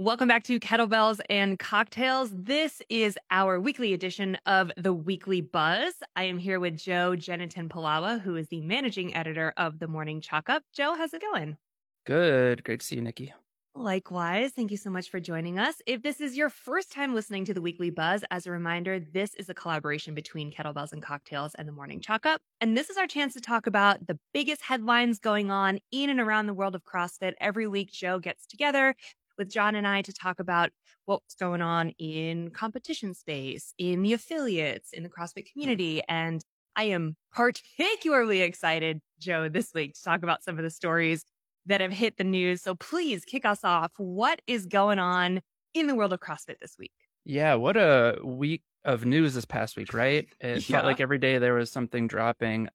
Welcome back to Kettlebells and Cocktails. This is our weekly edition of the Weekly Buzz. I am here with Joe Jenitin Palawa, who is the managing editor of the Morning Chalk Up. Joe, how's it going? Good. Great to see you, Niki. Likewise. Thank you so much for joining us. If this is your first time listening to the Weekly Buzz, as a reminder, this is a collaboration between Kettlebells and Cocktails and the Morning Chalk Up. And this is our chance to talk about the biggest headlines going on in and around the world of CrossFit. Every week, Joe gets together with John and I to talk about what's going on in competition space, in the affiliates, in the CrossFit community. And I am particularly excited, Joe, this week to talk about some of the stories that have hit the news. So please kick us off. What is going on in the world of CrossFit this week? Yeah, what a week of news this past week, right? It yeah. felt like every day there was something dropping.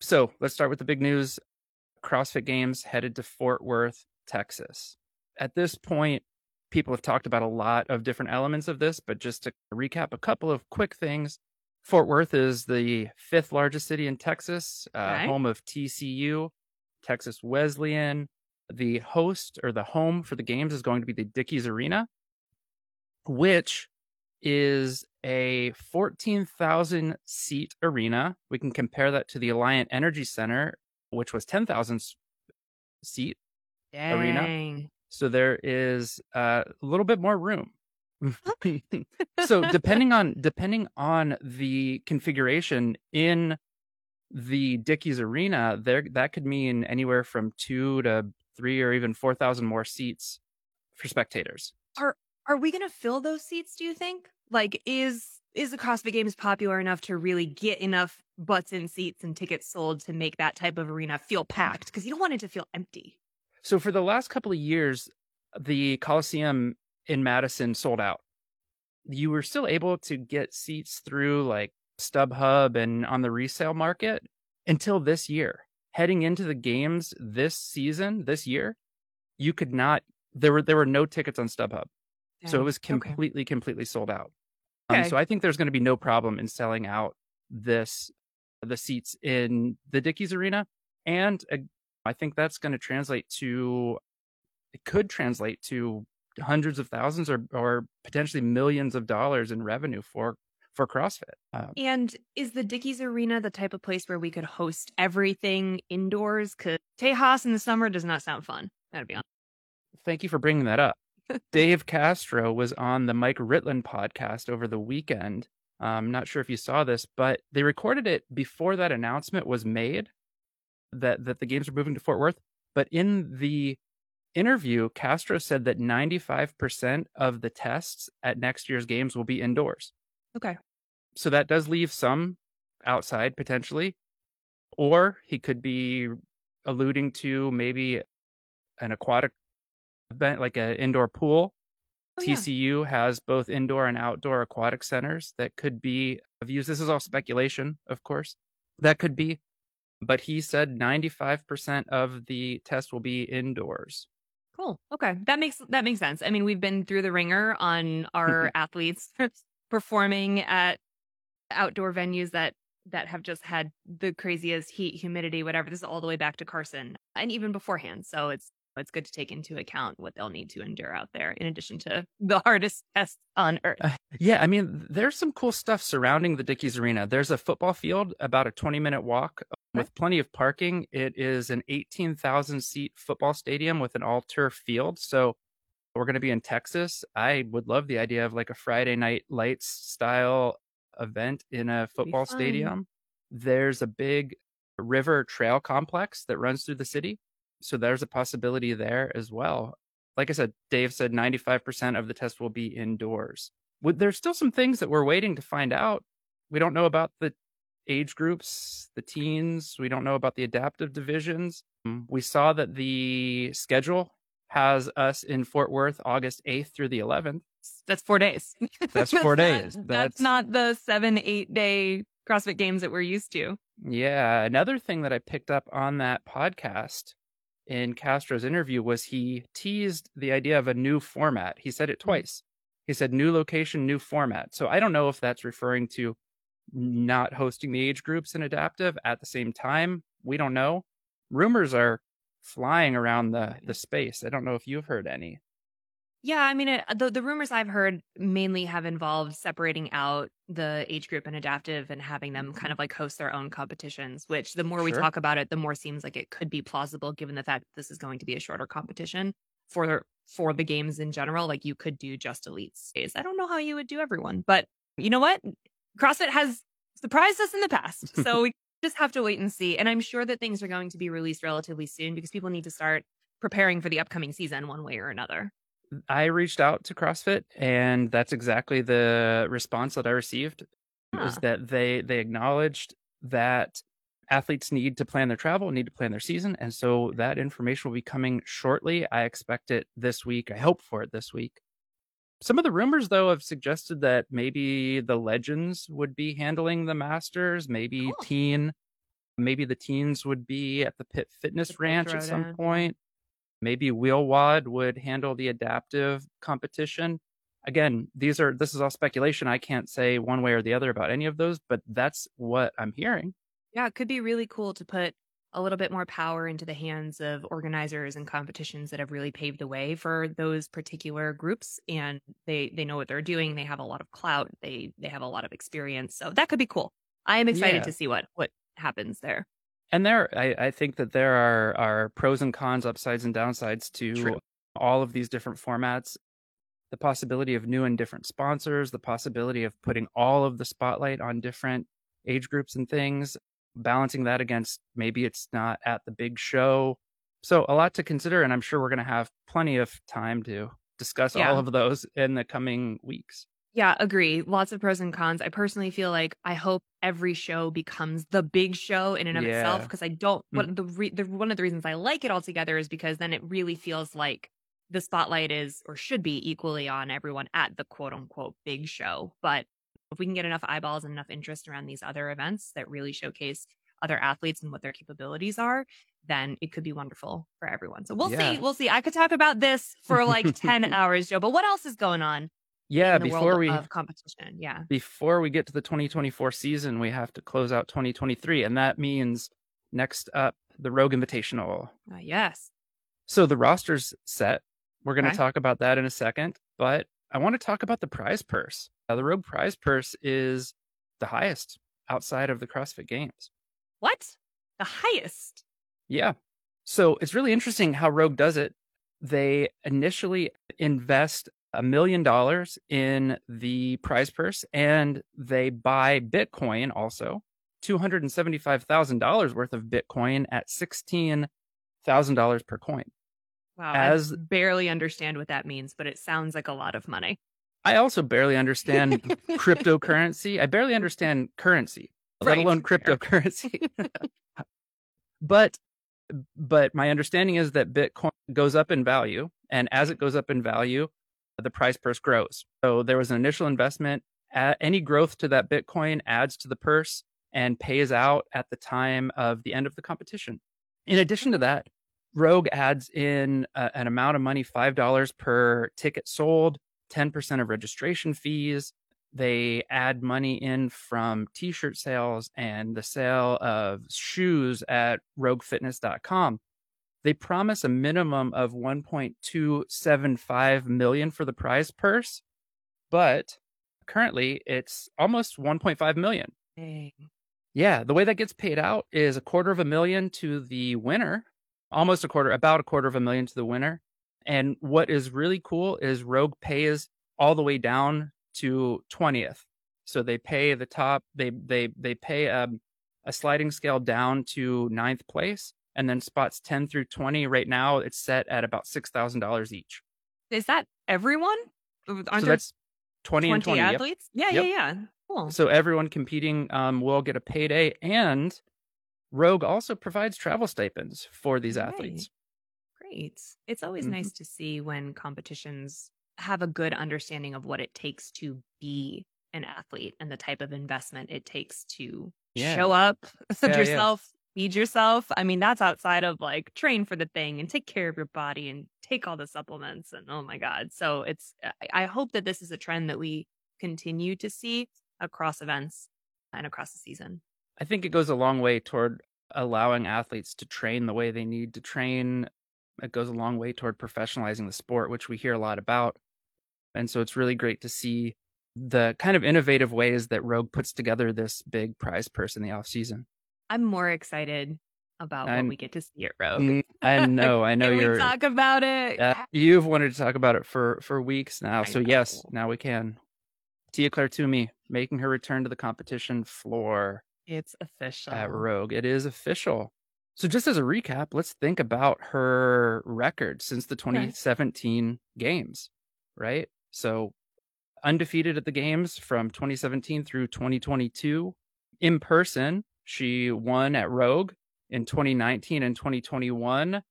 So let's start with the big news. CrossFit Games headed to Fort Worth, Texas at this point, people have talked about a lot of different elements of this, but just to recap a couple of quick things. Fort Worth is the fifth largest city in Texas, uh, okay. home of TCU, Texas Wesleyan. The host or the home for the games is going to be the Dickies Arena, which is a 14,000 seat arena. We can compare that to the Alliant Energy Center, which was 10,000 seat Dang. arena. So there is uh, a little bit more room. so depending on depending on the configuration in the Dickies Arena, there that could mean anywhere from two to three or even four thousand more seats for spectators. Are are we going to fill those seats? Do you think? Like, is is the CrossFit Games popular enough to really get enough butts in seats and tickets sold to make that type of arena feel packed? Because you don't want it to feel empty. So for the last couple of years, the Coliseum in Madison sold out. You were still able to get seats through like StubHub and on the resale market until this year. Heading into the games this season, this year, you could not there were there were no tickets on StubHub. So it was completely, okay. completely sold out. Um, okay. Um, so I think there's going to be no problem in selling out this the seats in the Dickies Arena. And I think that's going to translate to, it could translate to hundreds of thousands or, or potentially millions of dollars in revenue for for CrossFit. Um, and is the Dickies Arena the type of place where we could host everything indoors? Because Tejas in the summer does not sound fun. That'd be honest. Thank you for bringing that up. Dave Castro was on the Mike Ritland podcast over the weekend. I'm um, not sure if you saw this, but they recorded it before that announcement was made that that the games are moving to Fort Worth. But in the interview, Castro said that 95% of the tests at next year's games will be indoors. Okay. So that does leave some outside potentially. Or he could be alluding to maybe an aquatic event like an indoor pool. Oh, TCU yeah. has both indoor and outdoor aquatic centers that could be of use. This is all speculation, of course. That could be but he said 95% of the test will be indoors. Cool. Okay. That makes that makes sense. I mean, we've been through the ringer on our mm-hmm. athletes performing at outdoor venues that that have just had the craziest heat, humidity, whatever. This is all the way back to Carson and even beforehand. So it's it's good to take into account what they'll need to endure out there in addition to the hardest tests on earth. Uh, yeah, I mean, there's some cool stuff surrounding the Dickies Arena. There's a football field about a 20 minute walk with plenty of parking. It is an 18,000 seat football stadium with an all turf field. So we're going to be in Texas. I would love the idea of like a Friday night lights style event in a football stadium. There's a big river trail complex that runs through the city. So there's a possibility there as well. Like I said, Dave said 95% of the test will be indoors. There's still some things that we're waiting to find out. We don't know about the age groups, the teens. We don't know about the adaptive divisions. Mm, we saw that the schedule has us in Fort Worth August 8th through the 11th. That's four days. That's four that's days. Not, that's... that's not the seven, eight day CrossFit games that we're used to. Yeah. Another thing that I picked up on that podcast in Castro's interview was he teased the idea of a new format. He said it mm. twice. He said new location, new format. So I don't know if that's referring to not hosting the age groups in adaptive at the same time. We don't know. Rumors are flying around the the space. I don't know if you've heard any. Yeah, I mean, it, the the rumors I've heard mainly have involved separating out the age group and adaptive and having them kind mm-hmm. of like host their own competitions. Which the more we Sure. talk about it, the more seems like it could be plausible, given the fact that this is going to be a shorter competition for for the games in general. Like you could do just elites days. I don't know how you would do everyone, but you know what? CrossFit has surprised us in the past, so we just have to wait and see. And I'm sure that things are going to be released relatively soon because people need to start preparing for the upcoming season one way or another. I reached out to CrossFit, and that's exactly the response that I received. Huh. Ah. that they they acknowledged that athletes need to plan their travel, need to plan their season, and so that information will be coming shortly. I expect it this week. I hope for it this week. Some of the rumors, though, have suggested that maybe the legends would be handling the Masters, maybe Cool. teen, maybe the teens would be at the Pit Fitness The Ranch at some point. Maybe WheelWOD would handle the adaptive competition. Again, these are this is all speculation. I can't say one way or the other about any of those, but that's what I'm hearing. Yeah, it could be really cool to put a little bit more power into the hands of organizers and competitions that have really paved the way for those particular groups and they they know what they're doing, they have a lot of clout, they they have a lot of experience. So that could be cool. I am excited Yeah. to see what what happens there. And there, I, I think that there are are pros and cons, upsides and downsides to True. all of these different formats. The possibility of new and different sponsors, the possibility of putting all of the spotlight on different age groups and things, balancing that against maybe it's not at the big show. So a lot to consider, and I'm sure we're going to have plenty of time to discuss Yeah. all of those in the coming weeks. Yeah, agree. Lots of pros and cons. I personally feel like I hope every show becomes the big show in and of itself because I don't. Mm. What the, re- the one of the reasons I like it all together is because then it really feels like the spotlight is or should be equally on everyone at the quote unquote big show. But if we can get enough eyeballs and enough interest around these other events that really showcase other athletes and what their capabilities are, then it could be wonderful for everyone. So we'll Yeah. see. We'll see. I could talk about this for like 10 hours, Joe, but what else is going on? Yeah, before we of competition. Yeah. before we get to the 2024 season, we have to close out 2023, and that means next up the Rogue Invitational. Uh, yes. So the roster's set. We're going to Okay. talk about that in a second, but I want to talk about the prize purse. now, the Rogue prize purse is the highest outside of the CrossFit Games. What? The highest. Yeah. So it's really interesting how Rogue does it. They initially invest a million dollars in the prize purse and they buy Bitcoin also, $275,000 worth of Bitcoin at $16,000 per coin. Wow. As- I barely understand what that means, but it sounds like a lot of money. I also barely understand cryptocurrency. I barely understand currency, let alone cryptocurrency. but but my understanding is that Bitcoin goes up in value, and as it goes up in value, the price purse grows. So there was an initial investment. Any growth to that Bitcoin adds to the purse and pays out at the time of the end of the competition. In addition to that, Rogue adds in uh, an amount of money, five dollars per ticket sold, 10% of registration fees. They add money in from t shirt sales and the sale of shoes at roguefitness.com. They promise a minimum of 1.275 million for the prize purse, but currently it's almost 1.5 million. Dang. Yeah, the way that gets paid out is a quarter of a million to the winner, almost a quarter, about a quarter of a million to the winner. And what is really cool is Rogue pays all the way down to 20th. So they pay the top, they they they pay um, a sliding scale down to ninth place, and then spots 10 through 20 right now it's set at about six thousand dollars each. Is that everyone? Aren't so that's 20, 20, and 20. yep. athletes? Yeah, Yep. yeah, yeah. Cool. So everyone competing um, will get a payday, and Rogue also provides travel stipends for these Right. athletes. Great. It's always Mhm. nice to see when competitions have a good understanding of what it takes to be an athlete and the type of investment it takes to Yeah. show up yeah. yourself, feed yourself. I mean, that's outside of like train for the thing and take care of your body and take all the supplements and oh my god. So it's I- hope that this is a trend that we continue to see across events and across the season. I think it goes a long way toward allowing athletes to train the way they need to train. it goes a long way toward professionalizing the sport, which we hear a lot about. And so it's really great to see the kind of innovative ways that Rogue puts together this big prize purse in the off season. I'm more excited about I'm, what we get to see at Rogue. Mm, I know, I know you're. We talk about it. Uh, you've wanted to talk about it for for weeks now, I so know. yes, now we can. Tia-Claire Toomey making her return to the competition floor. It's official at Rogue. It is official. So, just as a recap, let's think about her record since the 2017 okay. games, right? So, undefeated at the games from 2017 through 2022. In person, she won at Rogue in 2019 and 2021.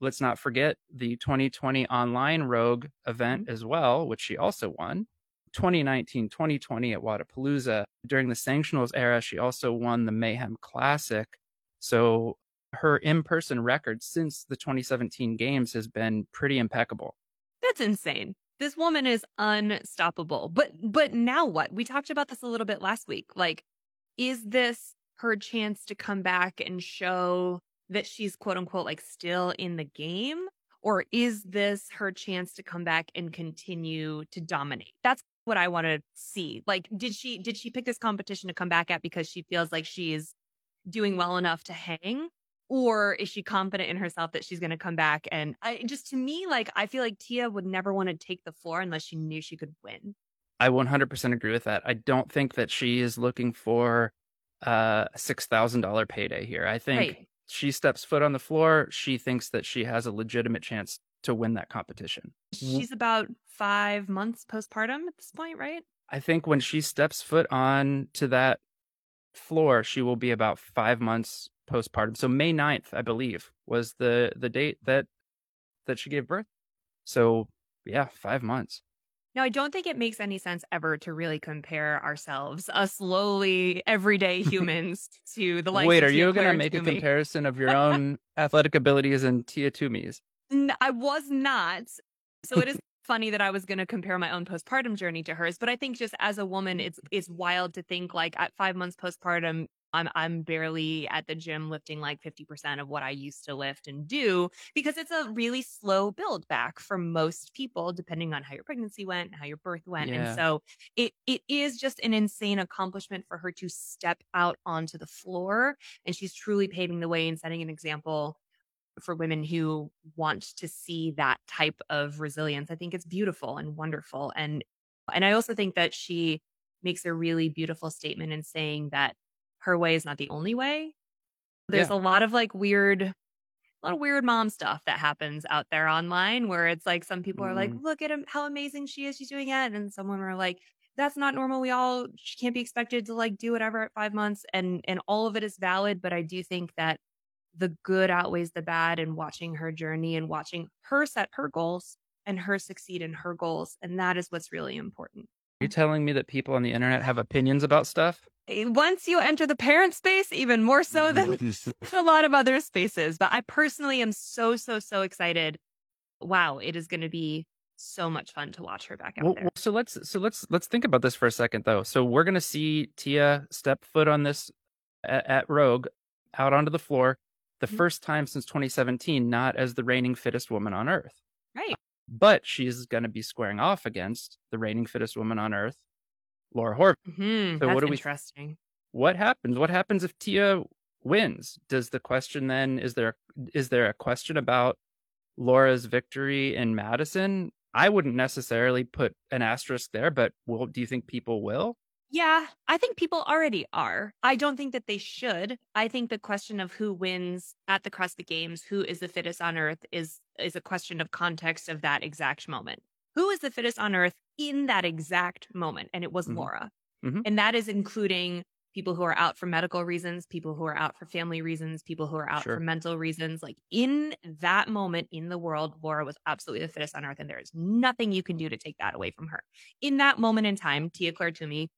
Let's not forget the 2020 online Rogue event as well, which she also won. 2019 2020 at Wodapalooza. During the sanctionals era, she also won the Mayhem Classic. So her in person record since the 2017 games has been pretty impeccable. That's insane. This woman is unstoppable. But but now what? We talked about this a little bit last week. Like is this her chance to come back and show that she's quote unquote like still in the game or is this her chance to come back and continue to dominate? That's what I want to see. Like, did she did she pick this competition to come back at because she feels like she's doing well enough to hang? Or is she confident in herself that she's going to come back? And I just to me, like, I feel like Tia would never want to take the floor unless she knew she could win. I 100% agree with that. I don't think that she is looking for uh, a $6,000 payday here. I think right. she steps foot on the floor. She thinks that she has a legitimate chance to win that competition. She's about five months postpartum at this point, right? I think when she steps foot on to that floor, she will be about five months postpartum. So May 9th, I believe, was the the date that that she gave birth. So yeah, five months. Now, I don't think it makes any sense ever to really compare ourselves, us lowly everyday humans, to the likes Wait, are you going to make a comparison of your own athletic abilities and Tia Toomey's? I was not. So it is funny that I was going to compare my own postpartum journey to hers, but I think just as a woman, it's it's wild to think like at five months postpartum, I'm I'm barely at the gym lifting like 50% of what I used to lift and do because it's a really slow build back for most people, depending on how your pregnancy went, how your birth went. Yeah. And so it it is just an insane accomplishment for her to step out onto the floor. And she's truly paving the way and setting an example for women who want to see that type of resilience. I think it's beautiful and wonderful. And and I also think that she makes a really beautiful statement in saying that her way is not the only way. There's yeah. a lot of like weird a lot of weird mom stuff that happens out there online where it's like some people mm. are like, mm-hmm. look at how amazing she is, she's doing it. And someone are like, that's not normal. We all she can't be expected to like do whatever at five months. And and all of it is valid. But I do think that the good outweighs the bad and watching her journey and watching her set her goals and her succeed in her goals. And that is what's really important. You're you telling me that people on the internet have opinions about stuff? Once you enter the parent space, even more so than a lot of other spaces. But I personally am so, so, so excited. Wow, it is going to be so much fun to watch her back out well, there. Well, so let's so let's let's think about this for a second though. So we're going to see Tia step foot on this at, at Rogue out onto the floor the mm-hmm. first time since 2017, not as the reigning fittest woman on earth. Right. But she's going to be squaring off against the reigning fittest woman on earth, Laura Horvath. Mm-hmm. So That's what do we? Interesting. What happens? What happens if Tia wins? Does the question then is there is there a question about Laura's victory in Madison? I wouldn't necessarily put an asterisk there, but will do you think people will? Yeah, I think people already are. I don't think that they should. I think the question of who wins at the CrossFit Games, who is the fittest on earth, is is a question of context of that exact moment. Who is the fittest on earth in that exact moment? And it was mm-hmm. Laura. Mm-hmm. And that is including people who are out for medical reasons, people who are out for family reasons, people who are out sure. for mental reasons. Like in that moment in the world, Laura was absolutely the fittest on earth, and there is nothing you can do to take that away from her. In that moment in time, Tia-Claire Toomey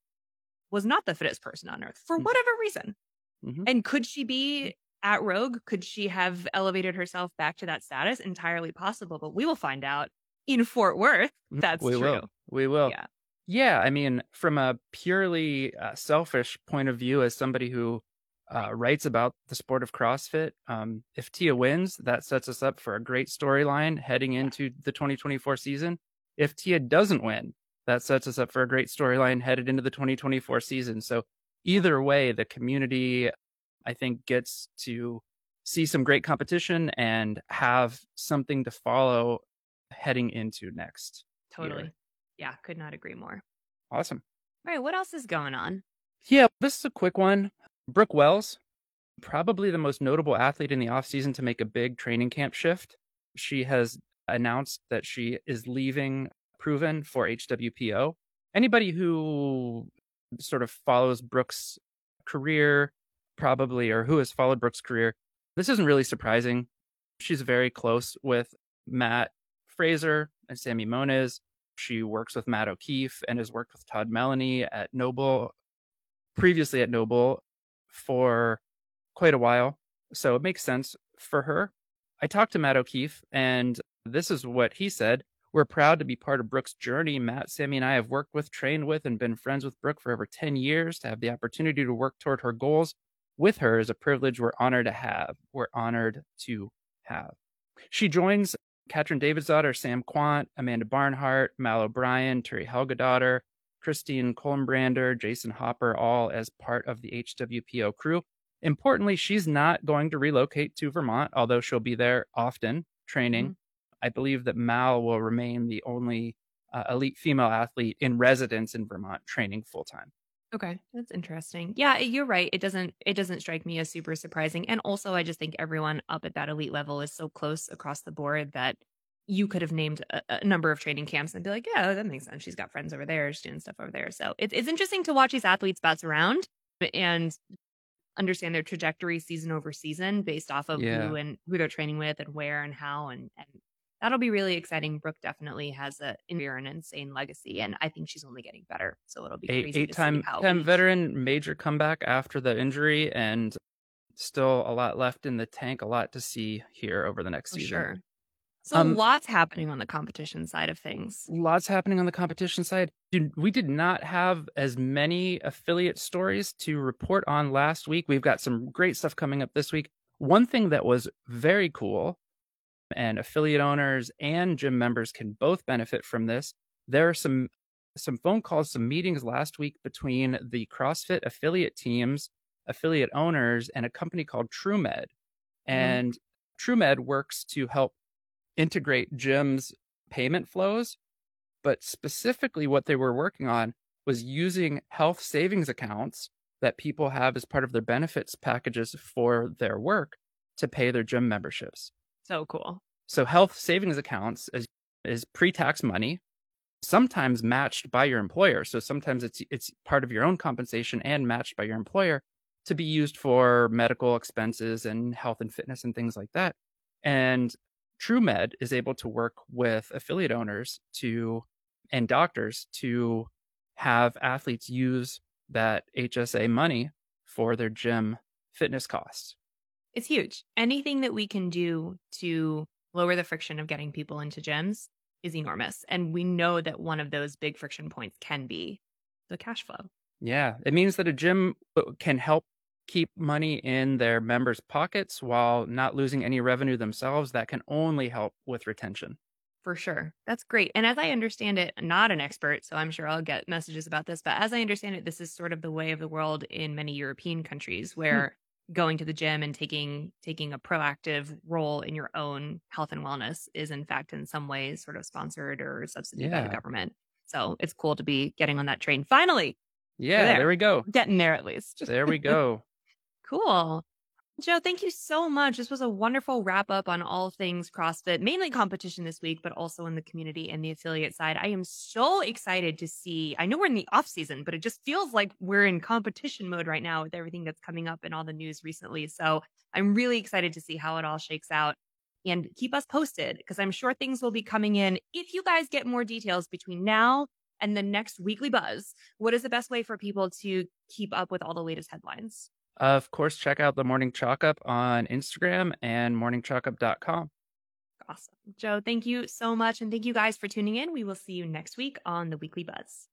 was not the fittest person on earth for mm-hmm. whatever reason. Mm-hmm. And could she be at Rogue? Could she have elevated herself back to that status? Entirely possible, but we will find out in Fort Worth. Mm, that's we true. Will. We will. Yeah. Yeah. I mean, from a purely uh, selfish point of view, as somebody who uh, writes about the sport of CrossFit. Um, if Tia wins, that sets us up for a great storyline heading into the 2024 season. If Tia doesn't win, that sets us up for a great storyline headed into the 2024 season. So either way, the community, I think, gets to see some great competition and have something to follow heading into next. Totally. Year. Yeah, could not agree more. Awesome. All right, what else is going on? Yeah, this is a quick one. Brooke Wells, probably the most notable athlete in the offseason to make a big training camp shift. She has announced that she is leaving PRVN for HWPO. Anybody who sort of follows Brooke's career, probably, or who has followed Brooke's career, this isn't really surprising. She's very close with Mat Fraser and Sammy Moniz. She works with Matt O'Keefe and has worked with Todd Melanie at Noble, previously at Noble, for quite a while. So it makes sense for her. I talked to Matt O'Keefe, and this is what he said. We're proud to be part of Brooke's journey. Mat, Sammy, and I have worked with, trained with, and been friends with Brooke for over 10 years. To have the opportunity to work toward her goals with her is a privilege we're honored to have. We're honored to have. She joins Katrin Davidsdottir, Sam Kwant, Amanda Barnhart, Mal O'Brien, Thuri Helgadottir, Christine Kolmbrander, Jayson Hopper, all as part of the HWPO crew. Importantly, she's not going to relocate to Vermont, although she'll be there often training. Mm-hmm. I believe that Mal will remain the only uh, elite female athlete in residence in Vermont training full time. Okay, that's interesting. Yeah, eh, you're right. It doesn't it doesn't strike me as super surprising. And also I just think everyone up at that elite level is so close across the board that you could have named a, a number of training camps and be like, yeah, that makes sense. She's got friends over there, she's doing stuff over there. So it's it's interesting to watch these athletes bounce around eh, and understand their trajectory season over season based off of yeah. who and who they're training with and where and how and and that'll be really exciting. Brooke definitely has a an insane legacy, and I think she's only getting better. So it'll be eight, eight time time veteran, major comeback after the injury, and still a lot left in the tank. A lot to see here over the next For season. Sure. So um, lots happening on the competition side of things. Lots happening on the competition side. Dude, We did not have as many affiliate stories to report on last week. We've got some great stuff coming up this week. One thing that was very cool and affiliate owners and gym members can both benefit from this. There are some some phone calls, some meetings last week between the CrossFit affiliate teams, affiliate owners, and a company called TrueMed. Mm-hmm. And mm. TrueMed works to help integrate gyms' payment flows, but specifically what they were working on was using health savings accounts that people have as part of their benefits packages for their work to pay their gym memberships. So cool. So health savings accounts is, is pre-tax money, sometimes matched by your employer. So sometimes it's it's part of your own compensation and matched by your employer to be used for medical expenses and health and fitness and things like that. And TrueMed is able to work with affiliate owners to and doctors to have athletes use that HSA money for their gym fitness costs it's huge. Anything that we can do to lower the friction of getting people into gyms is enormous. And we know that one of those big friction points can be the cash flow. Yeah. It means that a gym uh, can help keep money in their members' pockets while not losing any revenue themselves. That can only help with retention. For sure. That's great. And as I understand it, not an expert, so I'm sure I'll get messages about this, but as I understand it, this is sort of the way of the world in many European countries hmm. where going to the gym and taking taking a proactive role in your own health and wellness is in fact in some ways sort of sponsored or subsidized yeah. by the government. So it's cool to be getting on that train finally. Yeah, there. there we go. Getting there at least. there we go. cool. Joe, thank you so much. This was a wonderful wrap up on all things CrossFit, mainly competition this week, but also in the community and the affiliate side. I am so excited to see. I know we're in the off season, but it just feels like we're in competition mode right now with everything that's coming up in all the news recently. So I'm really excited to see how it all shakes out and keep us posted because I'm sure things will be coming in. If you guys get more details between now and the next weekly buzz, what is the best way for people to keep up with all the latest headlines? Of course, check out the Morning Chalk Up on Instagram and morningchalkup.com. Awesome. Joe, thank you so much. And thank you guys for tuning in. We will see you next week on the Weekly Buzz.